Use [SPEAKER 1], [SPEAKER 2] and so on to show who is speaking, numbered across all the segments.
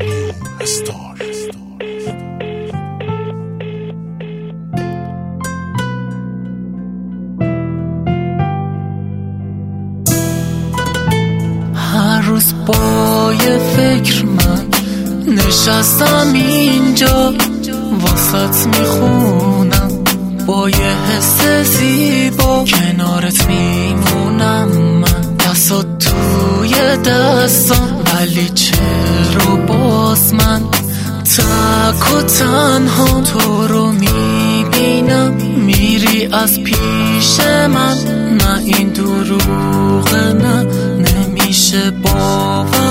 [SPEAKER 1] هر روز با یه فکر من نشستم اینجا واسط می‌خونم با یه حس زیبا. کنارت میمونم من دستات توی دستم ولی چرا باز من تک و تنها تو رو می‌بینم. میری از پیش من. نه این دروغ نه نمیشه باورم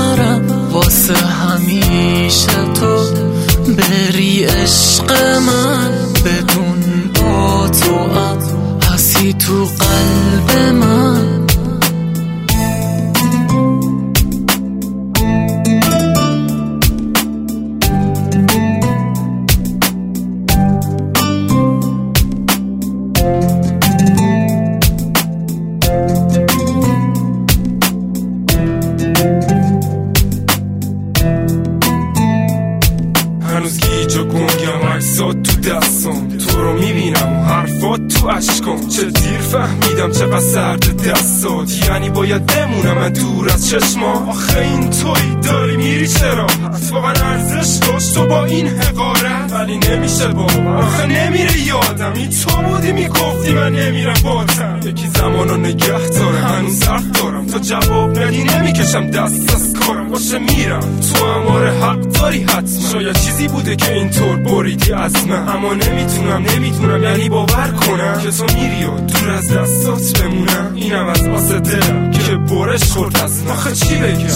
[SPEAKER 2] می‌بینم حرفات تو عشقم چه دیر فهمیدم چقدر سرد دستات. یعنی باید بمونم من دور از چشما آخه این توی داری میری چرا؟ واقعا ارزش داشت تو با این حقارت. ولی نمیشه با آخه نمیره یادم این تو بودی می‌گفتی من نمیرم باتم یکی زمانو نگه دارم. هنوز دارم. تا جواب ندی نمی‌کشم. دست از کارم. باشه میرم. تو اماره حق داری حتما. شاید چیزی بوده که اینطور بریدی از من. اما نمی‌تونم نمی‌تونم یعنی باور کنم که تو میری و دور از دستات بمونم. اینم از آسه دلم که برش خورد از من. آخه چی بگم؟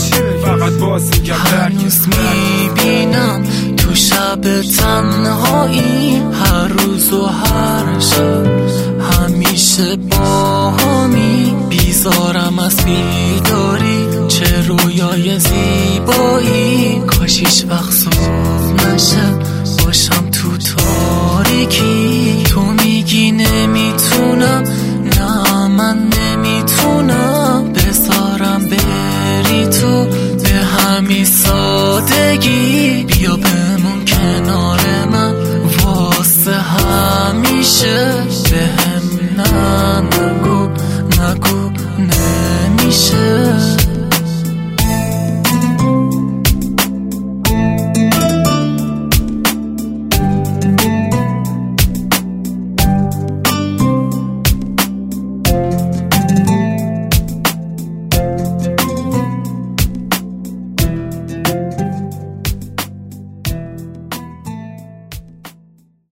[SPEAKER 2] فقط باز میگم
[SPEAKER 1] هنوز می‌بینم تو شب تنهایی. هر روز و هر شب همیشه با صبح نشه باشم تو تاریکی. تو میگی نمی‌تونم. نه من نمی‌تونم. بذارم بری تو به همین سادگی. بیا بمون کنار من. واسه همیشه به هم